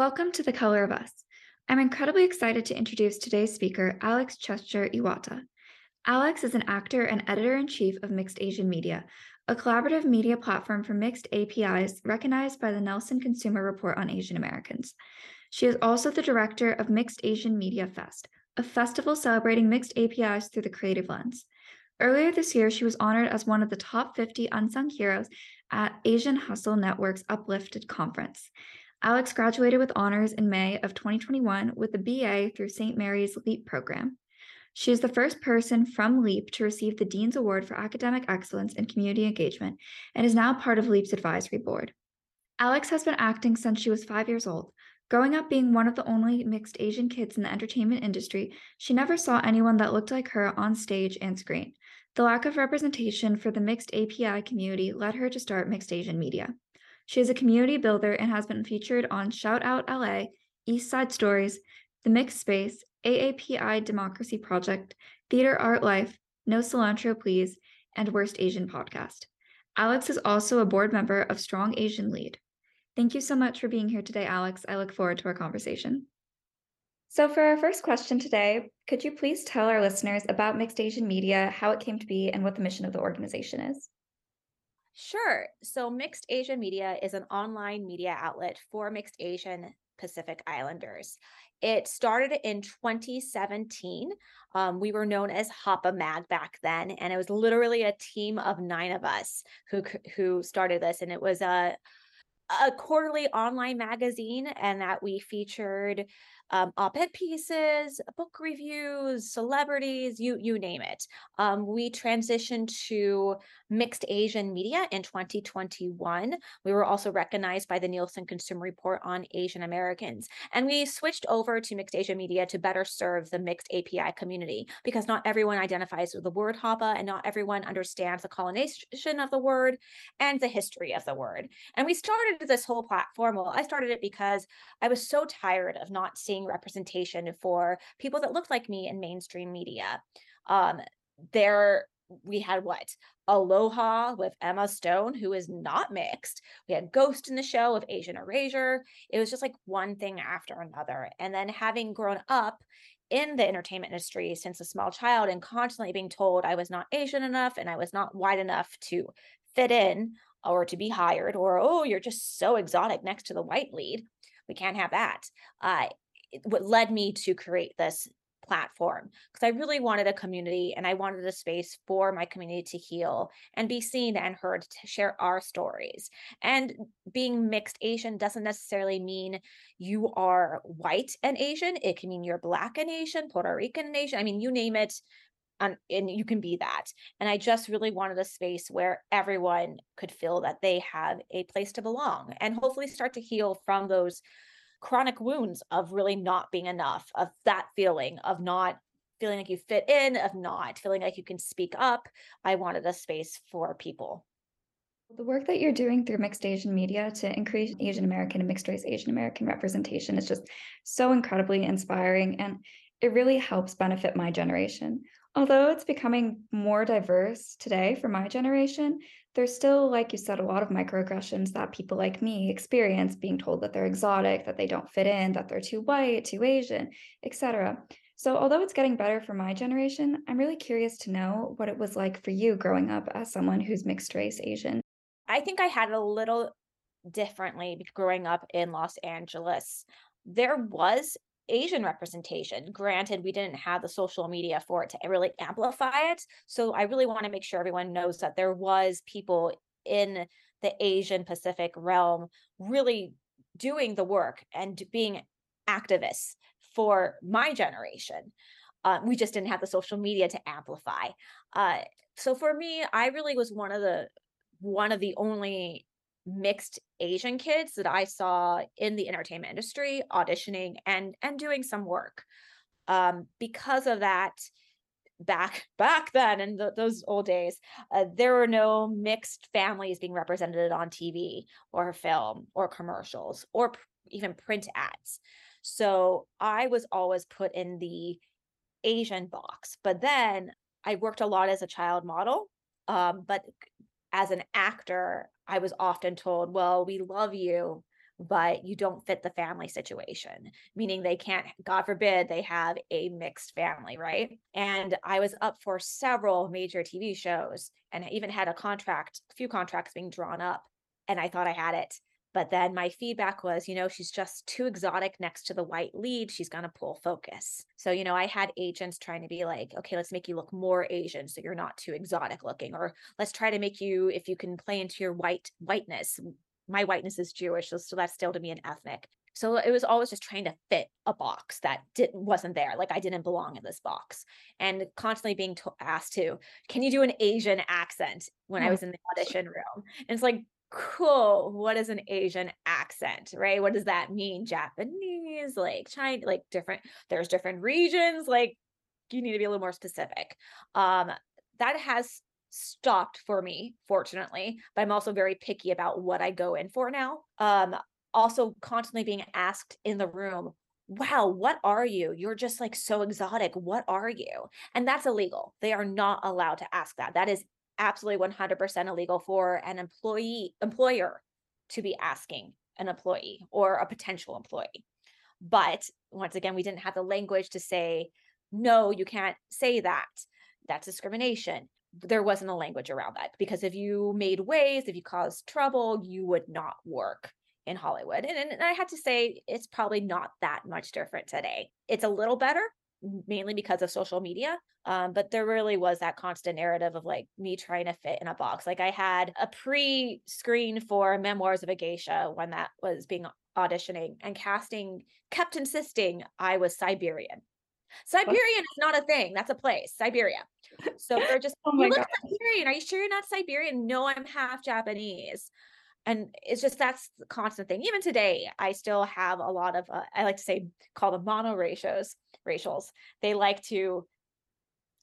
Welcome to The Color of Us. I'm incredibly excited to introduce today's speaker, Alex Chester Iwata. Alex is an actor and editor in chief of Mixed Asian Media, a collaborative media platform for mixed APIs recognized by the Nielsen Consumer Report on Asian Americans. She is also the director of Mixed Asian Media Fest, a festival celebrating mixed APIs through the creative lens. Earlier this year, she was honored as one of the top 50 unsung heroes at Asian Hustle Network's Uplifted Conference. Alex graduated with honors in May of 2021 with a BA through St. Mary's LEAP program. She is the first person from LEAP to receive the Dean's Award for Academic Excellence and Community Engagement and is now part of LEAP's advisory board. Alex has been acting since she was five years old. Growing up being one of the only mixed Asian kids in the entertainment industry, she never saw anyone that looked like her on stage and screen. The lack of representation for the mixed API community led her to start Mixed Asian Media. She is a community builder and has been featured on Shout Out LA, East Side Stories, The Mixed Space, AAPI Democracy Project, Theater Art Life, No Cilantro Please, and Worst Asian Podcast. Alex is also a board member of Strong Asian Lead. Thank you so much for being here today, Alex. I look forward to our conversation. So, for our first question today, could you please tell our listeners about Mixed Asian Media, how it came to be, and what the mission of the organization is? Sure. So, Mixed Asian Media is an online media outlet for mixed Asian Pacific Islanders. It started in 2017. Um, we were known as Hapa Mag back then, and it was literally a team of nine of us who who started this, and it was a a quarterly online magazine, and that we featured um, op-ed pieces, book reviews, celebrities, you you name it. Um, we transitioned to mixed Asian media in 2021. We were also recognized by the Nielsen Consumer Report on Asian Americans, and we switched over to mixed Asian media to better serve the mixed API community because not everyone identifies with the word Hapa, and not everyone understands the colonization of the word and the history of the word. And we started this whole platform. Well, I started it because I was so tired of not seeing representation for people that looked like me in mainstream media. Um, there we had what Aloha with Emma Stone, who is not mixed. We had Ghost in the Shell of Asian Erasure. It was just like one thing after another. And then having grown up in the entertainment industry since a small child and constantly being told I was not Asian enough and I was not white enough to fit in or to be hired, or oh, you're just so exotic next to the white lead. We can't have that. Uh, what led me to create this platform because I really wanted a community and I wanted a space for my community to heal and be seen and heard to share our stories. And being mixed Asian doesn't necessarily mean you are white and Asian, it can mean you're black and Asian, Puerto Rican and Asian. I mean, you name it. And, and you can be that. And I just really wanted a space where everyone could feel that they have a place to belong and hopefully start to heal from those chronic wounds of really not being enough, of that feeling of not feeling like you fit in, of not feeling like you can speak up. I wanted a space for people. The work that you're doing through mixed Asian media to increase Asian American and mixed race Asian American representation is just so incredibly inspiring and it really helps benefit my generation. Although it's becoming more diverse today for my generation, there's still, like you said, a lot of microaggressions that people like me experience being told that they're exotic, that they don't fit in, that they're too white, too Asian, etc. So, although it's getting better for my generation, I'm really curious to know what it was like for you growing up as someone who's mixed race Asian. I think I had a little differently growing up in Los Angeles. There was Asian representation. Granted, we didn't have the social media for it to really amplify it. So I really want to make sure everyone knows that there was people in the Asian Pacific realm really doing the work and being activists for my generation. Uh, we just didn't have the social media to amplify. Uh, so for me, I really was one of the one of the only mixed Asian kids that I saw in the entertainment industry auditioning and and doing some work. Um, because of that, back back then in the, those old days, uh, there were no mixed families being represented on TV or film or commercials or pr- even print ads. So I was always put in the Asian box. But then I worked a lot as a child model. Um, but as an actor, I was often told, well, we love you. but you don't fit the family situation, meaning they can't, God forbid, they have a mixed family, right? And I was up for several major TV shows and I even had a contract, a few contracts being drawn up, and I thought I had it. But then my feedback was, you know, she's just too exotic next to the white lead. She's going to pull focus. So, you know, I had agents trying to be like, okay, let's make you look more Asian so you're not too exotic looking, or let's try to make you, if you can play into your white whiteness, my whiteness is Jewish, so, that's still to me an ethnic. So it was always just trying to fit a box that didn't wasn't there. Like I didn't belong in this box, and constantly being to- asked to, can you do an Asian accent when I oh was in the audition room? And it's like, cool. What is an Asian accent, right? What does that mean? Japanese, like China, like different. There's different regions. Like you need to be a little more specific. Um, that has stopped for me, fortunately, but I'm also very picky about what I go in for now. Um, also constantly being asked in the room, wow, what are you? You're just like so exotic. What are you? And that's illegal. They are not allowed to ask that. That is absolutely 100% illegal for an employee employer to be asking an employee or a potential employee. But once again, we didn't have the language to say, no, you can't say that. That's discrimination there wasn't a language around that because if you made waves, if you caused trouble, you would not work in Hollywood. And, and I had to say, it's probably not that much different today. It's a little better, mainly because of social media. Um, but there really was that constant narrative of like me trying to fit in a box. Like I had a pre screen for Memoirs of a Geisha when that was being auditioning, and casting kept insisting I was Siberian. Siberian is not a thing. That's a place, Siberia. So they're just, oh my you look Siberian. Are you sure you're not Siberian? No, I'm half Japanese. And it's just that's the constant thing. Even today, I still have a lot of, uh, I like to say, call them monoracials, racials. They like to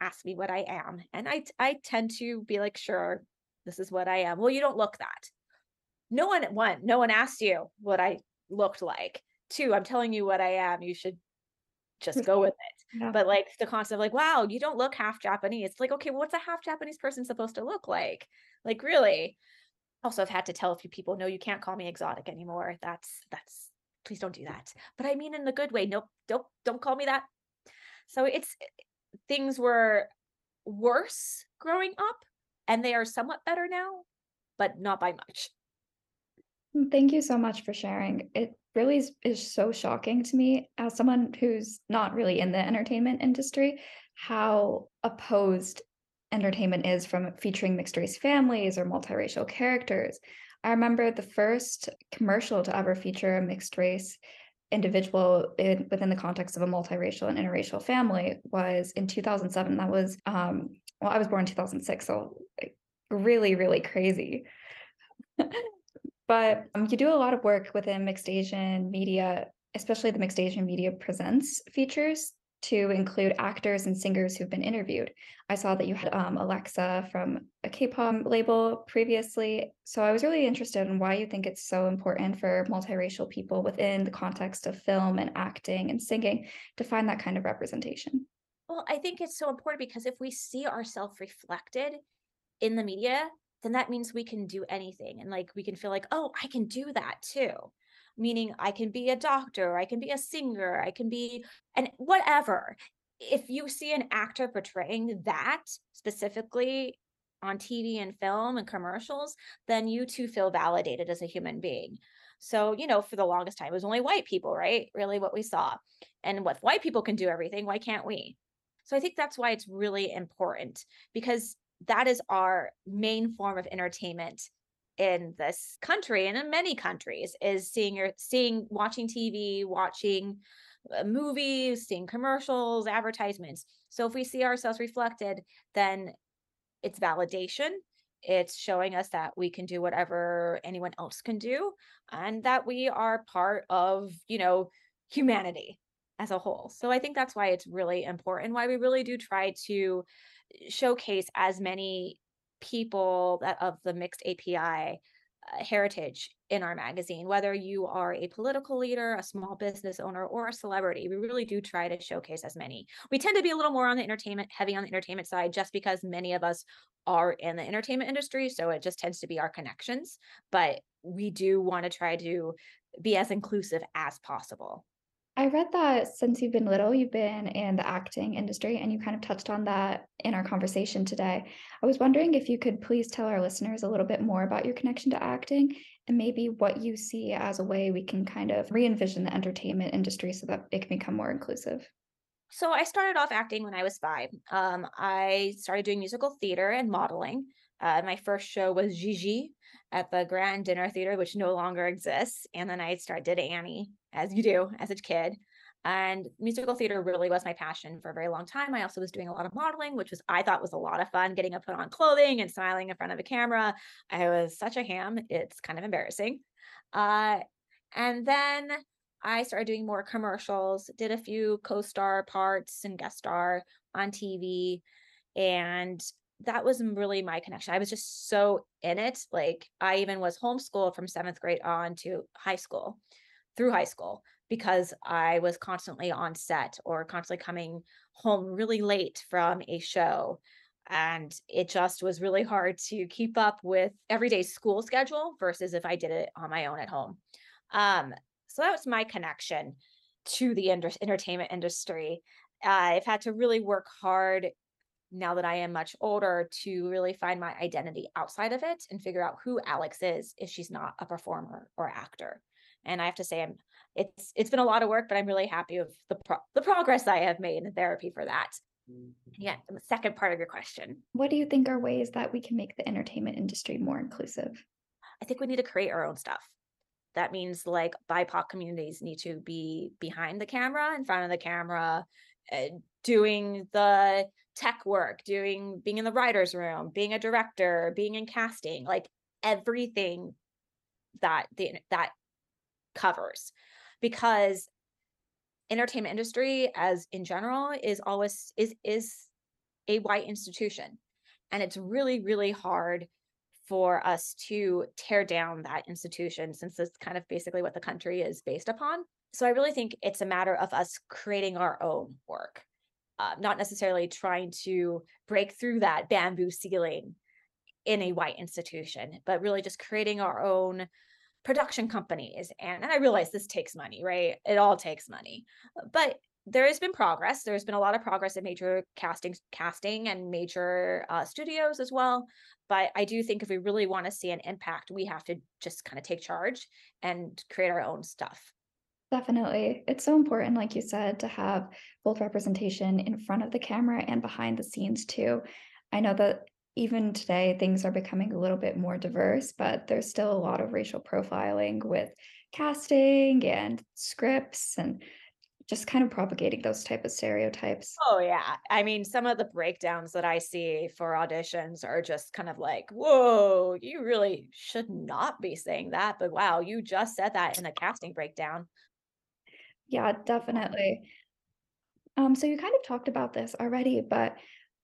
ask me what I am. And I, I tend to be like, sure, this is what I am. Well, you don't look that. No one, one, no one asked you what I looked like. Two, I'm telling you what I am. You should just go with it. Yeah. But like the concept of like, wow, you don't look half Japanese. It's like, okay, well, what's a half Japanese person supposed to look like? Like, really? Also, I've had to tell a few people, no, you can't call me exotic anymore. That's that's please don't do that. But I mean in the good way. Nope, don't don't call me that. So it's things were worse growing up and they are somewhat better now, but not by much. Mm, thank you so much for sharing. It really is, is so shocking to me as someone who's not really in the entertainment industry how opposed entertainment is from featuring mixed race families or multiracial characters. I remember the first commercial to ever feature a mixed race individual in, within the context of a multiracial and interracial family was in 2007. That was, um, well, I was born in 2006, so really, really crazy. But um, you do a lot of work within mixed Asian media, especially the mixed Asian media presents features to include actors and singers who've been interviewed. I saw that you had um, Alexa from a K-pop label previously. So I was really interested in why you think it's so important for multiracial people within the context of film and acting and singing to find that kind of representation. Well, I think it's so important because if we see ourselves reflected in the media, then that means we can do anything. And like we can feel like, oh, I can do that too. Meaning I can be a doctor, I can be a singer, I can be and whatever. If you see an actor portraying that specifically on TV and film and commercials, then you too feel validated as a human being. So, you know, for the longest time, it was only white people, right? Really what we saw. And what white people can do everything, why can't we? So I think that's why it's really important because that is our main form of entertainment in this country and in many countries is seeing your seeing watching TV, watching uh, movies, seeing commercials, advertisements. So if we see ourselves reflected, then it's validation. It's showing us that we can do whatever anyone else can do and that we are part of, you know, humanity as a whole. So I think that's why it's really important, why we really do try to showcase as many people that of the mixed API uh, heritage in our magazine, whether you are a political leader, a small business owner, or a celebrity. We really do try to showcase as many. We tend to be a little more on the entertainment, heavy on the entertainment side, just because many of us are in the entertainment industry. So it just tends to be our connections. But we do want to try to be as inclusive as possible. I read that since you've been little, you've been in the acting industry, and you kind of touched on that in our conversation today. I was wondering if you could please tell our listeners a little bit more about your connection to acting and maybe what you see as a way we can kind of re envision the entertainment industry so that it can become more inclusive. So I started off acting when I was five. Um, I started doing musical theater and modeling. Uh, my first show was Gigi at the Grand Dinner Theater, which no longer exists. And then I started Annie, as you do as a kid. And musical theater really was my passion for a very long time. I also was doing a lot of modeling, which was I thought was a lot of fun, getting to put on clothing and smiling in front of a camera. I was such a ham; it's kind of embarrassing. Uh, and then I started doing more commercials, did a few co-star parts and guest star on TV, and that was really my connection. I was just so in it. Like I even was homeschooled from seventh grade on to high school, through high school, because I was constantly on set or constantly coming home really late from a show. And it just was really hard to keep up with everyday school schedule versus if I did it on my own at home. Um, so that was my connection to the entertainment industry. Uh, I've had to really work hard now that I am much older to really find my identity outside of it and figure out who Alex is if she's not a performer or actor. And I have to say, I'm it's it's been a lot of work, but I'm really happy with the pro- the progress I have made in therapy for that. Mm-hmm. Yeah, the second part of your question. What do you think are ways that we can make the entertainment industry more inclusive? I think we need to create our own stuff. That means like BIPOC communities need to be behind the camera, in front of the camera, uh, doing the tech work, doing being in the writer's room, being a director, being in casting, like everything that the that covers. Because entertainment industry as in general is always is is a white institution. And it's really, really hard for us to tear down that institution since it's kind of basically what the country is based upon. So I really think it's a matter of us creating our own work uh, not necessarily trying to break through that bamboo ceiling in a white institution, but really just creating our own production companies. And, I realize this takes money, right? It all takes money, but there has been progress. There's been a lot of progress in major casting, casting and major uh, studios as well. But I do think if we really want to see an impact, we have to just kind of take charge and create our own stuff. Definitely. It's so important, like you said, to have both representation in front of the camera and behind the scenes too. I know that even today things are becoming a little bit more diverse, but there's still a lot of racial profiling with casting and scripts and just kind of propagating those type of stereotypes. Oh yeah. I mean, some of the breakdowns that I see for auditions are just kind of like, whoa, you really should not be saying that. But wow, you just said that in a casting breakdown. Yeah, definitely. Um, so you kind of talked about this already, but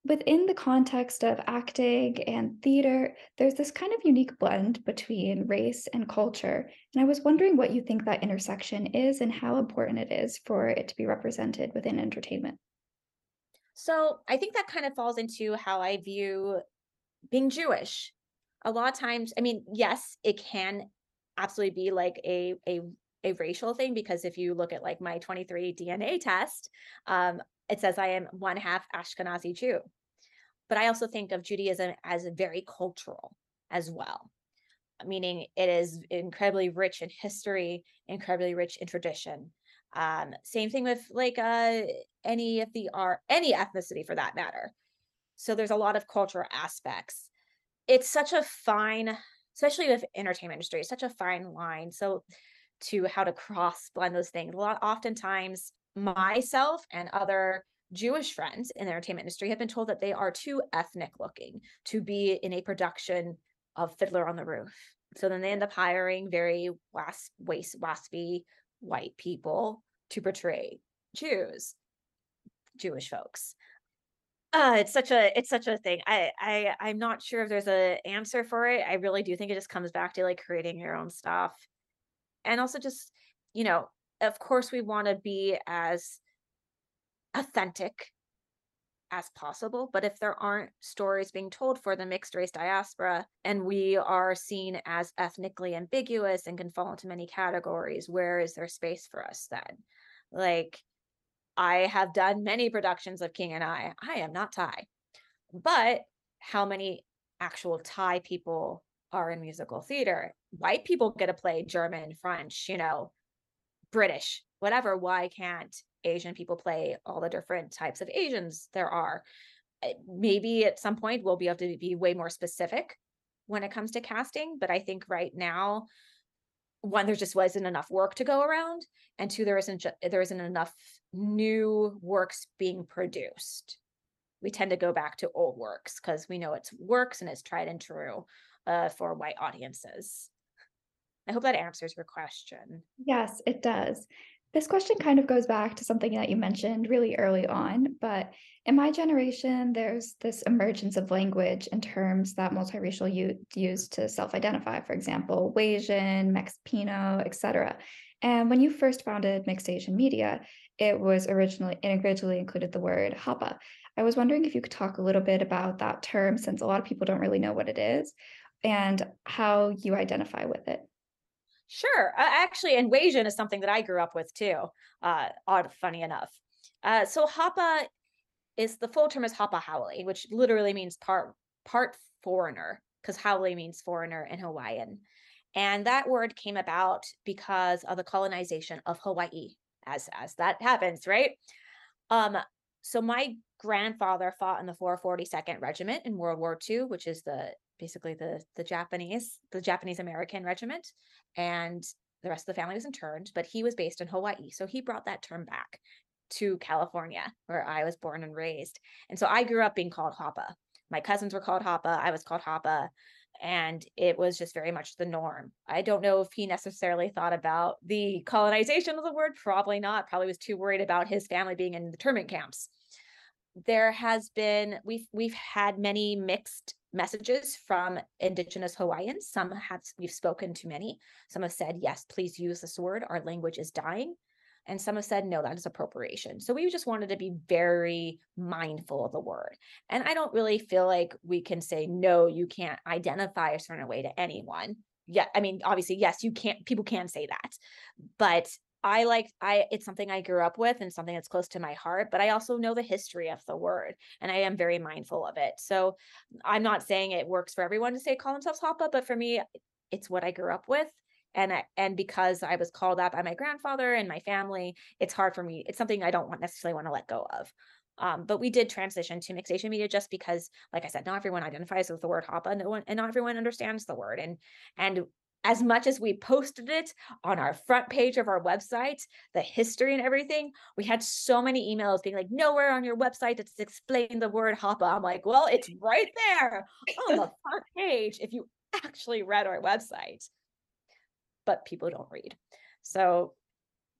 within the context of acting and theater, there's this kind of unique blend between race and culture. And I was wondering what you think that intersection is and how important it is for it to be represented within entertainment. So I think that kind of falls into how I view being Jewish. A lot of times, I mean, yes, it can absolutely be like a a a racial thing because if you look at like my 23 DNA test, um, it says I am one half Ashkenazi Jew. But I also think of Judaism as very cultural as well, meaning it is incredibly rich in history, incredibly rich in tradition. Um, same thing with like uh, any of the art, any ethnicity for that matter. So there's a lot of cultural aspects. It's such a fine, especially with entertainment industry, such a fine line. So to how to cross blend those things. A lot oftentimes myself and other Jewish friends in the entertainment industry have been told that they are too ethnic looking to be in a production of Fiddler on the Roof. So then they end up hiring very wasp, waste, waspy white people to portray Jews, Jewish folks. Uh, it's such a it's such a thing. I I I'm not sure if there's a answer for it. I really do think it just comes back to like creating your own stuff and also just you know of course we want to be as authentic as possible. But if there aren't stories being told for the mixed race diaspora and we are seen as ethnically ambiguous and can fall into many categories, where is there space for us then? Like, I have done many productions of King and I. I am not Thai. But how many actual Thai people are in musical theater? White people get to play German, French, you know, British, whatever. Why can't Asian people play all the different types of Asians there are? Eh, maybe at some point we'll be able to be way more specific when it comes to casting. But I think right now, one, there just wasn't enough work to go around, and two, there isn't ju- there isn't enough new works being produced. We tend to go back to old works because we know it's works and it's tried and true uh, for white audiences. I hope that answers your question. Yes, it does. This question kind of goes back to something that you mentioned really early on, but in my generation, there's this emergence of language and terms that multiracial youth use to self-identify, for example, Wasian, Mexipino, etc. And when you first founded Mixed Asian Media, it was originally it originally included the word Hapa. I was wondering if you could talk a little bit about that term since a lot of people don't really know what it is and how you identify with it. Sure. Uh, actually, and Wasian is something that I grew up with too. Uh, odd, funny enough. Uh, so Hapa is the full term is Hapa Haole, which literally means part part foreigner, because Haole means foreigner in Hawaiian. And that word came about because of the colonization of Hawaii, as as that happens, right? Um, so my grandfather fought in the 442nd Regiment in World War II, which is the basically the the Japanese, the Japanese American regiment, and the rest of the family was interned, but he was based in Hawaii. So he brought that term back to California, where I was born and raised. And so I grew up being called Hapa. My cousins were called Hapa. I was called Hapa. And it was just very much the norm. I don't know if he necessarily thought about the colonization of the word. Probably not. Probably was too worried about his family being in the internment camps. There has been we've we've had many mixed messages from indigenous hawaiians. Some have we've spoken to many. Some have said yes please use this word. Our language is dying. And some have said no that is appropriation. So we just wanted to be very mindful of the word. And i don't really feel like we can say no you can't identify a certain way to anyone. Yeah i mean obviously yes you can't people can say that. But I like I it's something I grew up with and something that's close to my heart, but I also know the history of the word and I am very mindful of it. So I'm not saying it works for everyone to say call themselves Hapa, but for me it's what I grew up with and I, and because I was called that by my grandfather and my family, it's hard for me. It's something I don't want necessarily want to let go of. Um, but we did transition to mixed Asian media just because, like I said, not everyone identifies with the word Hapa, no one, and not everyone understands the word. And and as much as we posted it on our front page of our website, the history and everything, we had so many emails being like, nowhere on your website does explain the word Hapa. I'm like, well, it's right there on the front page if you actually read our website. But people don't read. So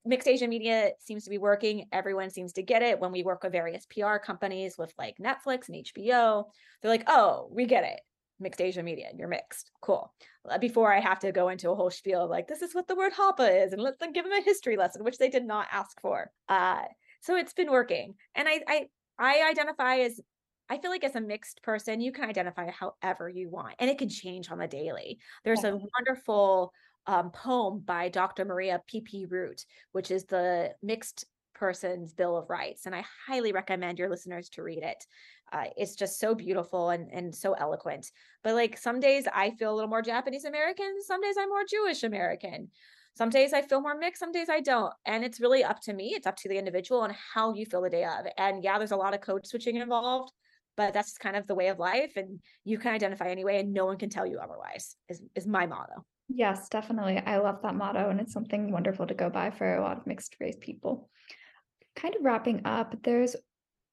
mixed Asian media seems to be working. Everyone seems to get it. When we work with various PR companies with like Netflix and HBO, they're like, oh, we get it mixed Asian media you're mixed. Cool. Uh, before I have to go into a whole spiel like this is what the word Hapa is and let them give them a history lesson, which they did not ask for. Uh, so it's been working. And I I I identify as I feel like as a mixed person, you can identify however you want, and it can change on the daily. There's a wonderful um, poem by Dr. Maria P.P. Root, which is the mixed person's Bill of Rights. And I highly recommend your listeners to read it. Uh, it's just so beautiful and, and so eloquent. But like some days I feel a little more Japanese American, some days I'm more Jewish American. Some days I feel more mixed, some days I don't. And it's really up to me. It's up to the individual and how you feel the day of. And yeah, there's a lot of code switching involved, but that's kind of the way of life. And you can identify anyway, and no one can tell you otherwise, is, is my motto. Yes, definitely. I love that motto, and it's something wonderful to go by for a lot of mixed race people kind of wrapping up, there's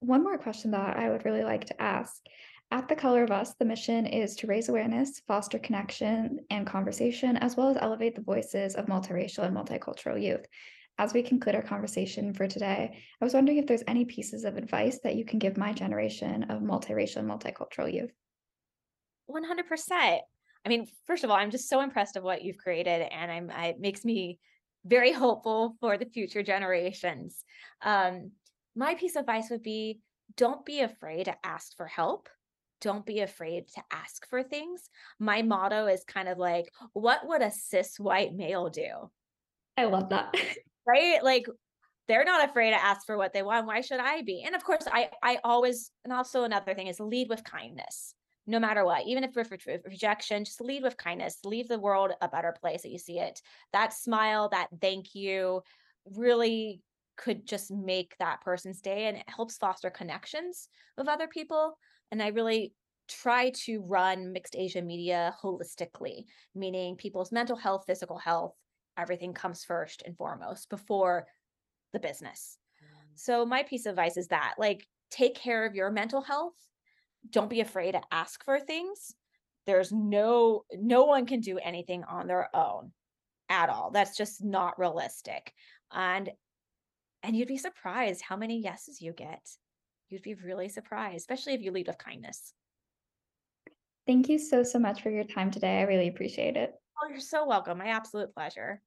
one more question that I would really like to ask. At The Color of Us, the mission is to raise awareness, foster connection and conversation, as well as elevate the voices of multiracial and multicultural youth. As we conclude our conversation for today, I was wondering if there's any pieces of advice that you can give my generation of multiracial and multicultural youth. 100%. I mean, first of all, I'm just so impressed of what you've created, and I'm, I, it makes me very hopeful for the future generations. Um, my piece of advice would be don't be afraid to ask for help. Don't be afraid to ask for things. My motto is kind of like, what would a cis white male do? I love that. Right? Like they're not afraid to ask for what they want. Why should I be? And of course, I I always and also another thing is lead with kindness. No matter what, even if with rejection, just lead with kindness. Leave the world a better place that you see it. That smile, that thank you, really could just make that person's day, and it helps foster connections with other people. And I really try to run mixed Asian media holistically, meaning people's mental health, physical health, everything comes first and foremost before the business. Mm. So my piece of advice is that like take care of your mental health. Don't be afraid to ask for things. There's no no one can do anything on their own at all. That's just not realistic. And and you'd be surprised how many yeses you get. You'd be really surprised, especially if you lead with kindness. Thank you so, so much for your time today. I really appreciate it. Oh, you're so welcome. My absolute pleasure.